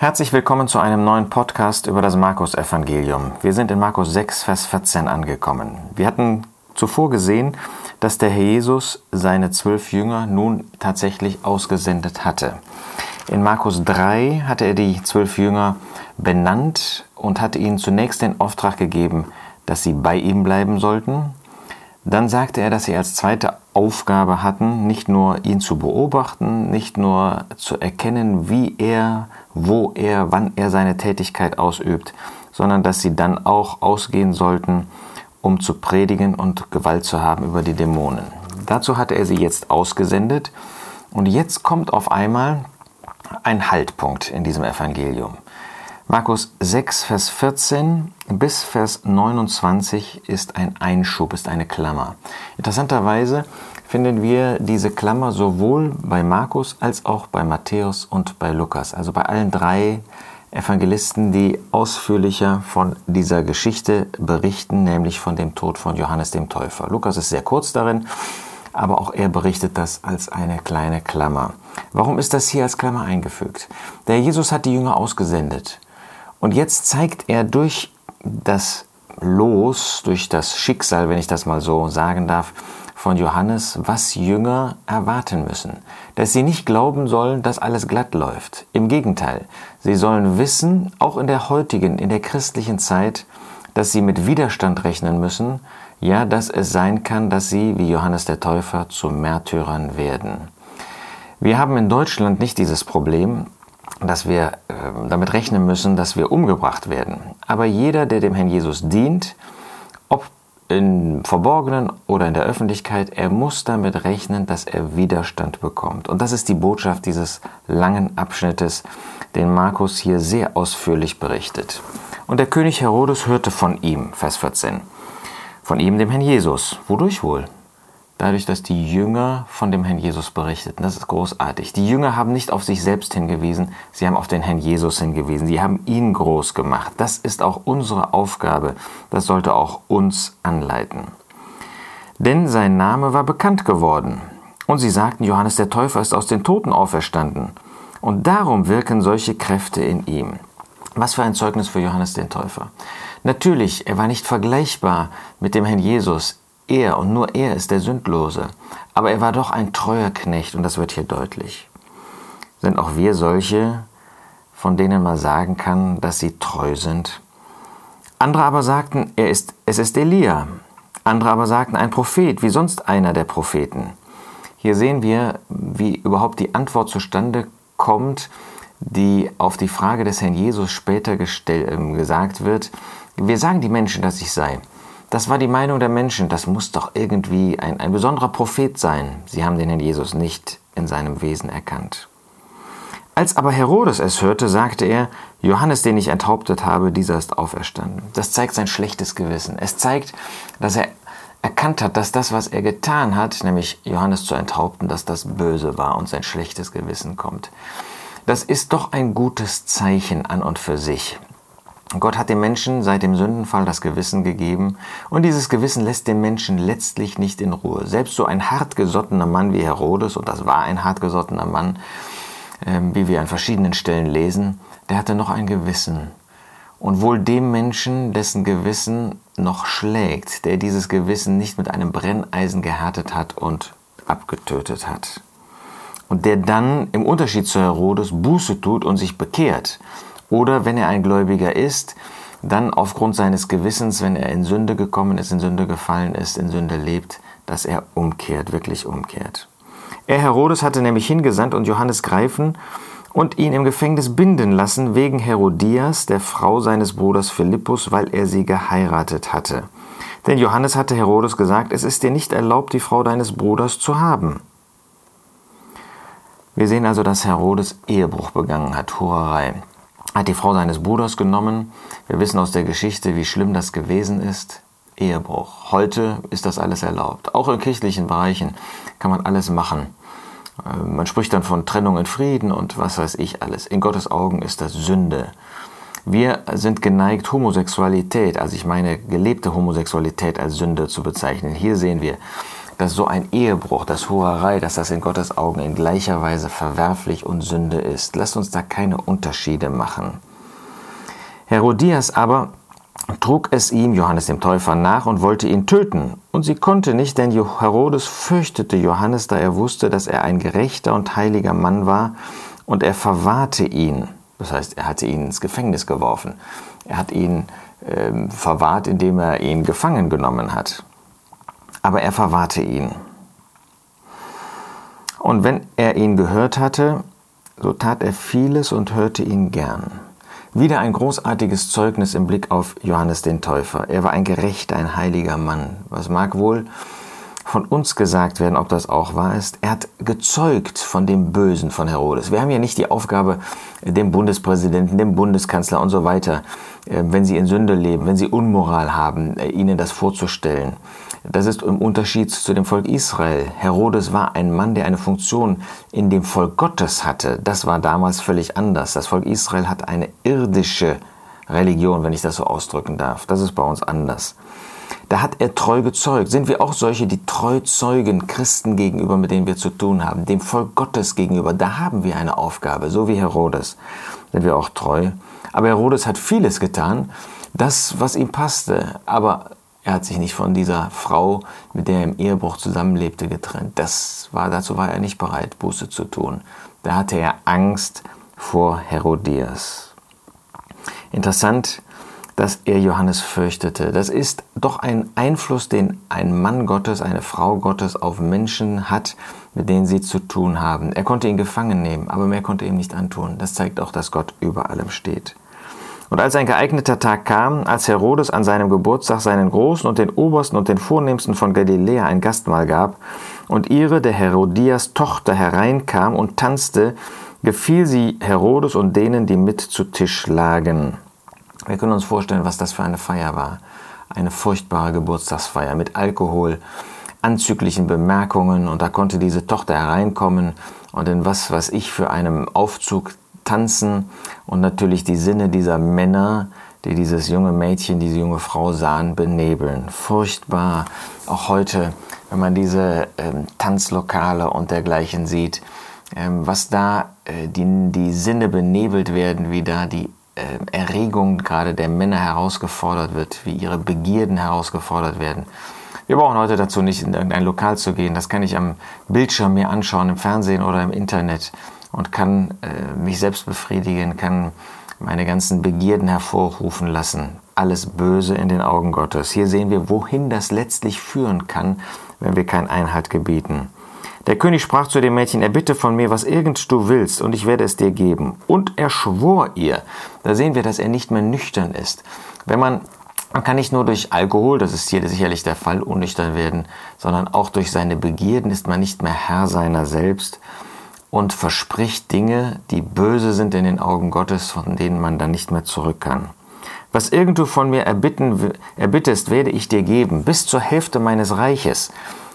Herzlich willkommen zu einem neuen Podcast über das Markus-Evangelium. Wir sind in Markus 6, Vers 14 angekommen. Wir hatten zuvor gesehen, dass der Herr Jesus seine zwölf Jünger nun tatsächlich ausgesendet hatte. In Markus 3 hatte er die zwölf Jünger benannt und hatte ihnen zunächst den Auftrag gegeben, dass sie bei ihm bleiben sollten. Dann sagte er, dass sie als zweite Aufgabe hatten, nicht nur ihn zu beobachten, nicht nur zu erkennen, wie er, wo er, wann er seine Tätigkeit ausübt, sondern dass sie dann auch ausgehen sollten, um zu predigen und Gewalt zu haben über die Dämonen. Dazu hatte er sie jetzt ausgesendet und jetzt kommt auf einmal ein Haltpunkt in diesem Evangelium. Markus 6, Vers 14 bis Vers 29 ist ein Einschub, ist eine Klammer. Interessanterweise finden wir diese Klammer sowohl bei Markus als auch bei Matthäus und bei Lukas, also bei allen drei Evangelisten, die ausführlicher von dieser Geschichte berichten, nämlich von dem Tod von Johannes dem Täufer. Lukas ist sehr kurz darin, aber auch er berichtet das als eine kleine Klammer. Warum ist das hier als Klammer eingefügt? Der Jesus hat die Jünger ausgesendet. Und jetzt zeigt er durch das Los, durch das Schicksal, wenn ich das mal so sagen darf, von Johannes, was Jünger erwarten müssen. Dass sie nicht glauben sollen, dass alles glatt läuft. Im Gegenteil, sie sollen wissen, auch in der heutigen, in der christlichen Zeit, dass sie mit Widerstand rechnen müssen, ja, dass es sein kann, dass sie, wie Johannes der Täufer, zu Märtyrern werden. Wir haben in Deutschland nicht dieses Problem, dass wir äh, damit rechnen müssen, dass wir umgebracht werden. Aber jeder, der dem Herrn Jesus dient, ob im Verborgenen oder in der Öffentlichkeit, er muss damit rechnen, dass er Widerstand bekommt. Und das ist die Botschaft dieses langen Abschnittes, den Markus hier sehr ausführlich berichtet. Und der König Herodes hörte von ihm, Vers 14, von ihm, dem Herrn Jesus. Wodurch wohl? Dadurch, dass die Jünger von dem Herrn Jesus berichteten. Das ist großartig. Die Jünger haben nicht auf sich selbst hingewiesen, sie haben auf den Herrn Jesus hingewiesen. Sie haben ihn groß gemacht. Das ist auch unsere Aufgabe. Das sollte auch uns anleiten. Denn sein Name war bekannt geworden. Und sie sagten, Johannes der Täufer ist aus den Toten auferstanden. Und darum wirken solche Kräfte in ihm. Was für ein Zeugnis für Johannes den Täufer. Natürlich, er war nicht vergleichbar mit dem Herrn Jesus. Er und nur er ist der Sündlose. Aber er war doch ein treuer Knecht und das wird hier deutlich. Sind auch wir solche, von denen man sagen kann, dass sie treu sind? Andere aber sagten, er ist, es ist Elia. Andere aber sagten, ein Prophet, wie sonst einer der Propheten. Hier sehen wir, wie überhaupt die Antwort zustande kommt, die auf die Frage des Herrn Jesus später äh, gesagt wird. Wir sagen die Menschen, dass ich sei. Das war die Meinung der Menschen, das muss doch irgendwie ein, ein besonderer Prophet sein. Sie haben den Herrn Jesus nicht in seinem Wesen erkannt. Als aber Herodes es hörte, sagte er, Johannes, den ich enthauptet habe, dieser ist auferstanden. Das zeigt sein schlechtes Gewissen. Es zeigt, dass er erkannt hat, dass das, was er getan hat, nämlich Johannes zu enthaupten, dass das böse war und sein schlechtes Gewissen kommt. Das ist doch ein gutes Zeichen an und für sich. Gott hat dem Menschen seit dem Sündenfall das Gewissen gegeben und dieses Gewissen lässt den Menschen letztlich nicht in Ruhe. Selbst so ein hartgesottener Mann wie Herodes, und das war ein hartgesottener Mann, ähm, wie wir an verschiedenen Stellen lesen, der hatte noch ein Gewissen. Und wohl dem Menschen, dessen Gewissen noch schlägt, der dieses Gewissen nicht mit einem Brenneisen gehärtet hat und abgetötet hat. Und der dann im Unterschied zu Herodes Buße tut und sich bekehrt oder wenn er ein Gläubiger ist, dann aufgrund seines Gewissens, wenn er in Sünde gekommen ist, in Sünde gefallen ist, in Sünde lebt, dass er umkehrt, wirklich umkehrt. Er, Herodes, hatte nämlich hingesandt und Johannes greifen und ihn im Gefängnis binden lassen wegen Herodias, der Frau seines Bruders Philippus, weil er sie geheiratet hatte. Denn Johannes hatte Herodes gesagt, es ist dir nicht erlaubt, die Frau deines Bruders zu haben. Wir sehen also, dass Herodes Ehebruch begangen hat, Hurerei hat die Frau seines Bruders genommen. Wir wissen aus der Geschichte, wie schlimm das gewesen ist. Ehebruch. Heute ist das alles erlaubt. Auch in kirchlichen Bereichen kann man alles machen. Äh, man spricht dann von Trennung in Frieden und was weiß ich alles. In Gottes Augen ist das Sünde. Wir sind geneigt, Homosexualität, also ich meine gelebte Homosexualität als Sünde zu bezeichnen. Hier sehen wir, dass so ein Ehebruch, das Hurerei, dass das in Gottes Augen in gleicher Weise verwerflich und Sünde ist. Lasst uns da keine Unterschiede machen. Herodias aber trug es ihm, Johannes dem Täufer, nach und wollte ihn töten. Und sie konnte nicht, denn Herodes fürchtete Johannes, da er wusste, dass er ein gerechter und heiliger Mann war, und er verwahrte ihn. Das heißt, er hatte ihn ins Gefängnis geworfen. Er hat ihn äh, verwahrt, indem er ihn gefangen genommen hat. Aber er verwahrte ihn. Und wenn er ihn gehört hatte, so tat er vieles und hörte ihn gern. Wieder ein großartiges Zeugnis im Blick auf Johannes den Täufer. Er war ein gerechter, ein heiliger Mann. Was mag wohl von uns gesagt werden, ob das auch wahr ist? Er hat gezeugt von dem Bösen von Herodes. Wir haben ja nicht die Aufgabe, dem Bundespräsidenten, dem Bundeskanzler und so weiter, äh, wenn sie in Sünde leben, wenn sie Unmoral haben, äh, ihnen das vorzustellen. Das ist im Unterschied zu dem Volk Israel. Herodes war ein Mann, der eine Funktion in dem Volk Gottes hatte. Das war damals völlig anders. Das Volk Israel hat eine irdische Religion, wenn ich das so ausdrücken darf. Das ist bei uns anders. Da hat er treu gezeugt. Sind wir auch solche, die treu zeugen Christen gegenüber, mit denen wir zu tun haben, dem Volk Gottes gegenüber? Da haben wir eine Aufgabe, so wie Herodes. Sind wir auch treu? Aber Herodes hat vieles getan, das, was ihm passte. Aber er hat sich nicht von dieser Frau, mit der er im Ehebruch zusammenlebte, getrennt. Das war, dazu war er nicht bereit, Buße zu tun. Da hatte er Angst vor Herodias. Interessant, dass er Johannes fürchtete. Das ist doch ein Einfluss, den ein Mann Gottes, eine Frau Gottes auf Menschen hat, mit denen sie zu tun haben. Er konnte ihn gefangen nehmen, aber mehr konnte ihm nicht antun. Das zeigt auch, dass Gott über allem steht. Und als ein geeigneter Tag kam, als Herodes an seinem Geburtstag seinen Großen und den Obersten und den Vornehmsten von Galiläa ein Gastmahl gab, und ihre, der Herodias Tochter, hereinkam und tanzte, gefiel sie Herodes und denen, die mit zu Tisch lagen. Wir können uns vorstellen, was das für eine Feier war. Eine furchtbare Geburtstagsfeier mit Alkohol, anzüglichen Bemerkungen und da konnte diese Tochter hereinkommen und in was, was ich für einem Aufzug tanzen und natürlich die Sinne dieser Männer, die dieses junge Mädchen, diese junge Frau sahen, benebeln. Furchtbar, auch heute, wenn man diese ähm, Tanzlokale und dergleichen sieht, ähm, was da äh, die, die Sinne benebelt werden, wie da die Erregung gerade der Männer herausgefordert wird, wie ihre Begierden herausgefordert werden. Wir brauchen heute dazu nicht in irgendein Lokal zu gehen. Das kann ich am Bildschirm mir anschauen, im Fernsehen oder im Internet und kann äh, mich selbst befriedigen, kann meine ganzen Begierden hervorrufen lassen. Alles Böse in den Augen Gottes. Hier sehen wir, wohin das letztlich führen kann, wenn wir keinen Einhalt gebieten. Der König sprach zu dem Mädchen, erbitte von mir, was irgend du willst, und ich werde es dir geben. Und er schwor ihr. Da sehen wir, dass er nicht mehr nüchtern ist. Wenn man man kann nicht nur durch Alkohol, das ist hier sicherlich der Fall, unnüchtern werden, sondern auch durch seine Begierden ist man nicht mehr Herr seiner selbst und verspricht Dinge, die böse sind in den Augen Gottes, von denen man dann nicht mehr zurück kann. Was irgend du von mir erbitten, erbittest, werde ich dir geben, bis zur Hälfte meines Reiches.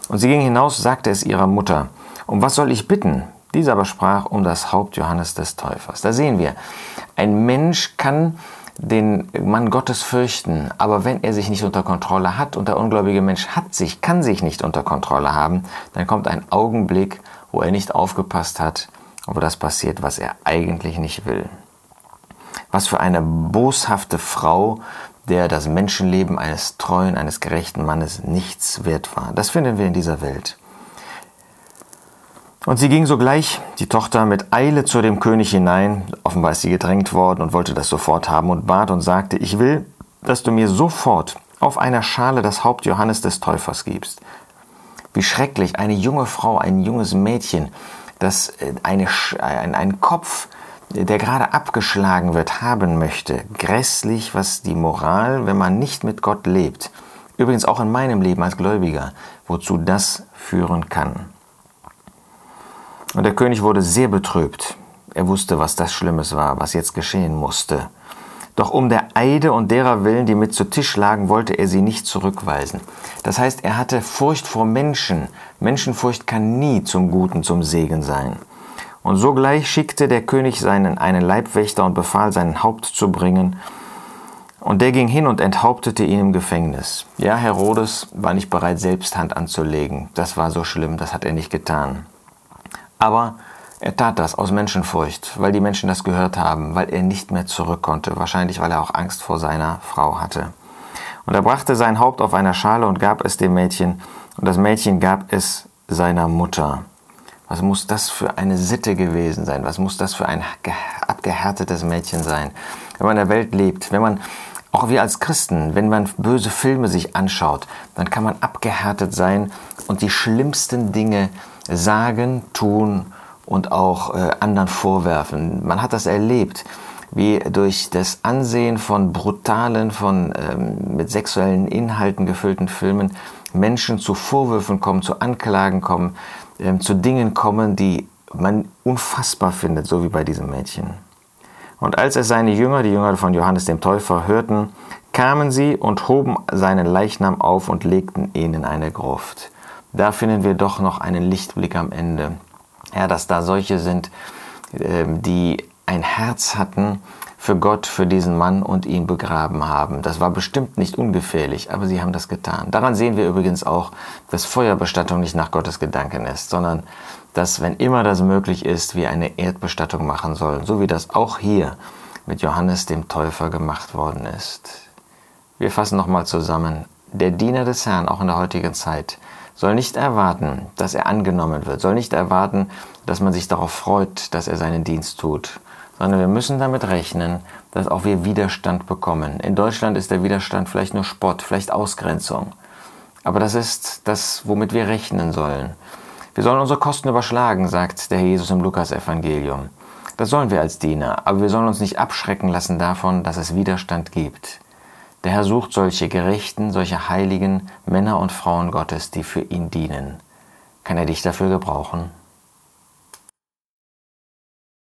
Und sie ging hinaus, sagte es ihrer Mutter. Um was soll ich bitten? Dieser aber sprach um das Haupt Johannes des Täufers. Da sehen wir, ein Mensch kann den Mann Gottes fürchten, aber wenn er sich nicht unter Kontrolle hat und der ungläubige Mensch hat sich, kann sich nicht unter Kontrolle haben, dann kommt ein Augenblick, wo er nicht aufgepasst hat wo das passiert, was er eigentlich nicht will. Was für eine boshafte Frau, der das Menschenleben eines treuen, eines gerechten Mannes nichts wert war. Das finden wir in dieser Welt. Und sie ging sogleich, die Tochter, mit Eile zu dem König hinein, offenbar ist sie gedrängt worden und wollte das sofort haben und bat und sagte, ich will, dass du mir sofort auf einer Schale das Haupt Johannes des Täufers gibst. Wie schrecklich, eine junge Frau, ein junges Mädchen, das äh, eine, ein, einen Kopf, der gerade abgeschlagen wird, haben möchte. Grässlich, was die Moral, wenn man nicht mit Gott lebt, übrigens auch in meinem Leben als Gläubiger, wozu das führen kann. Und der König wurde sehr betrübt. Er wusste, was das Schlimmes war, was jetzt geschehen musste. Doch um der Eide und derer willen, die mit zu Tisch lagen, wollte er sie nicht zurückweisen. Das heißt, er hatte Furcht vor Menschen. Menschenfurcht kann nie zum Guten, zum Segen sein. Und sogleich schickte der König seinen einen Leibwächter und befahl, seinen Haupt zu bringen. Und der ging hin und enthauptete ihn im Gefängnis. Ja, Herodes war nicht bereit, selbst Hand anzulegen. Das war so schlimm, das hat er nicht getan. Aber er tat das aus Menschenfurcht, weil die Menschen das gehört haben, weil er nicht mehr zurück konnte, wahrscheinlich weil er auch Angst vor seiner Frau hatte. Und er brachte sein Haupt auf einer Schale und gab es dem Mädchen, und das Mädchen gab es seiner Mutter. Was muss das für eine Sitte gewesen sein? Was muss das für ein abgehärtetes Mädchen sein? Wenn man in der Welt lebt, wenn man auch wir als Christen, wenn man böse Filme sich anschaut, dann kann man abgehärtet sein und die schlimmsten Dinge sagen, tun und auch äh, anderen vorwerfen. Man hat das erlebt, wie durch das Ansehen von brutalen, von ähm, mit sexuellen Inhalten gefüllten Filmen Menschen zu Vorwürfen kommen, zu Anklagen kommen, ähm, zu Dingen kommen, die man unfassbar findet, so wie bei diesem Mädchen. Und als es seine Jünger, die Jünger von Johannes dem Täufer, hörten, kamen sie und hoben seinen Leichnam auf und legten ihn in eine Gruft. Da finden wir doch noch einen Lichtblick am Ende. Ja, dass da solche sind, ähm, die ein Herz hatten für Gott, für diesen Mann und ihn begraben haben. Das war bestimmt nicht ungefährlich, aber sie haben das getan. Daran sehen wir übrigens auch, dass Feuerbestattung nicht nach Gottes Gedanken ist, sondern dass, wenn immer das möglich ist, wir eine Erdbestattung machen sollen, so wie das auch hier mit Johannes dem Täufer gemacht worden ist. Wir fassen nochmal zusammen. Der Diener des Herrn, auch in der heutigen Zeit, soll nicht erwarten, dass er angenommen wird, soll nicht erwarten, dass man sich darauf freut, dass er seinen Dienst tut, sondern wir müssen damit rechnen, dass auch wir Widerstand bekommen. In Deutschland ist der Widerstand vielleicht nur Spott, vielleicht Ausgrenzung. Aber das ist das, womit wir rechnen sollen. Wir sollen unsere Kosten überschlagen, sagt der Herr Jesus im Lukasevangelium. Das sollen wir als Diener, aber wir sollen uns nicht abschrecken lassen davon, dass es Widerstand gibt. Der Herr sucht solche Gerechten, solche heiligen Männer und Frauen Gottes, die für ihn dienen. Kann er dich dafür gebrauchen?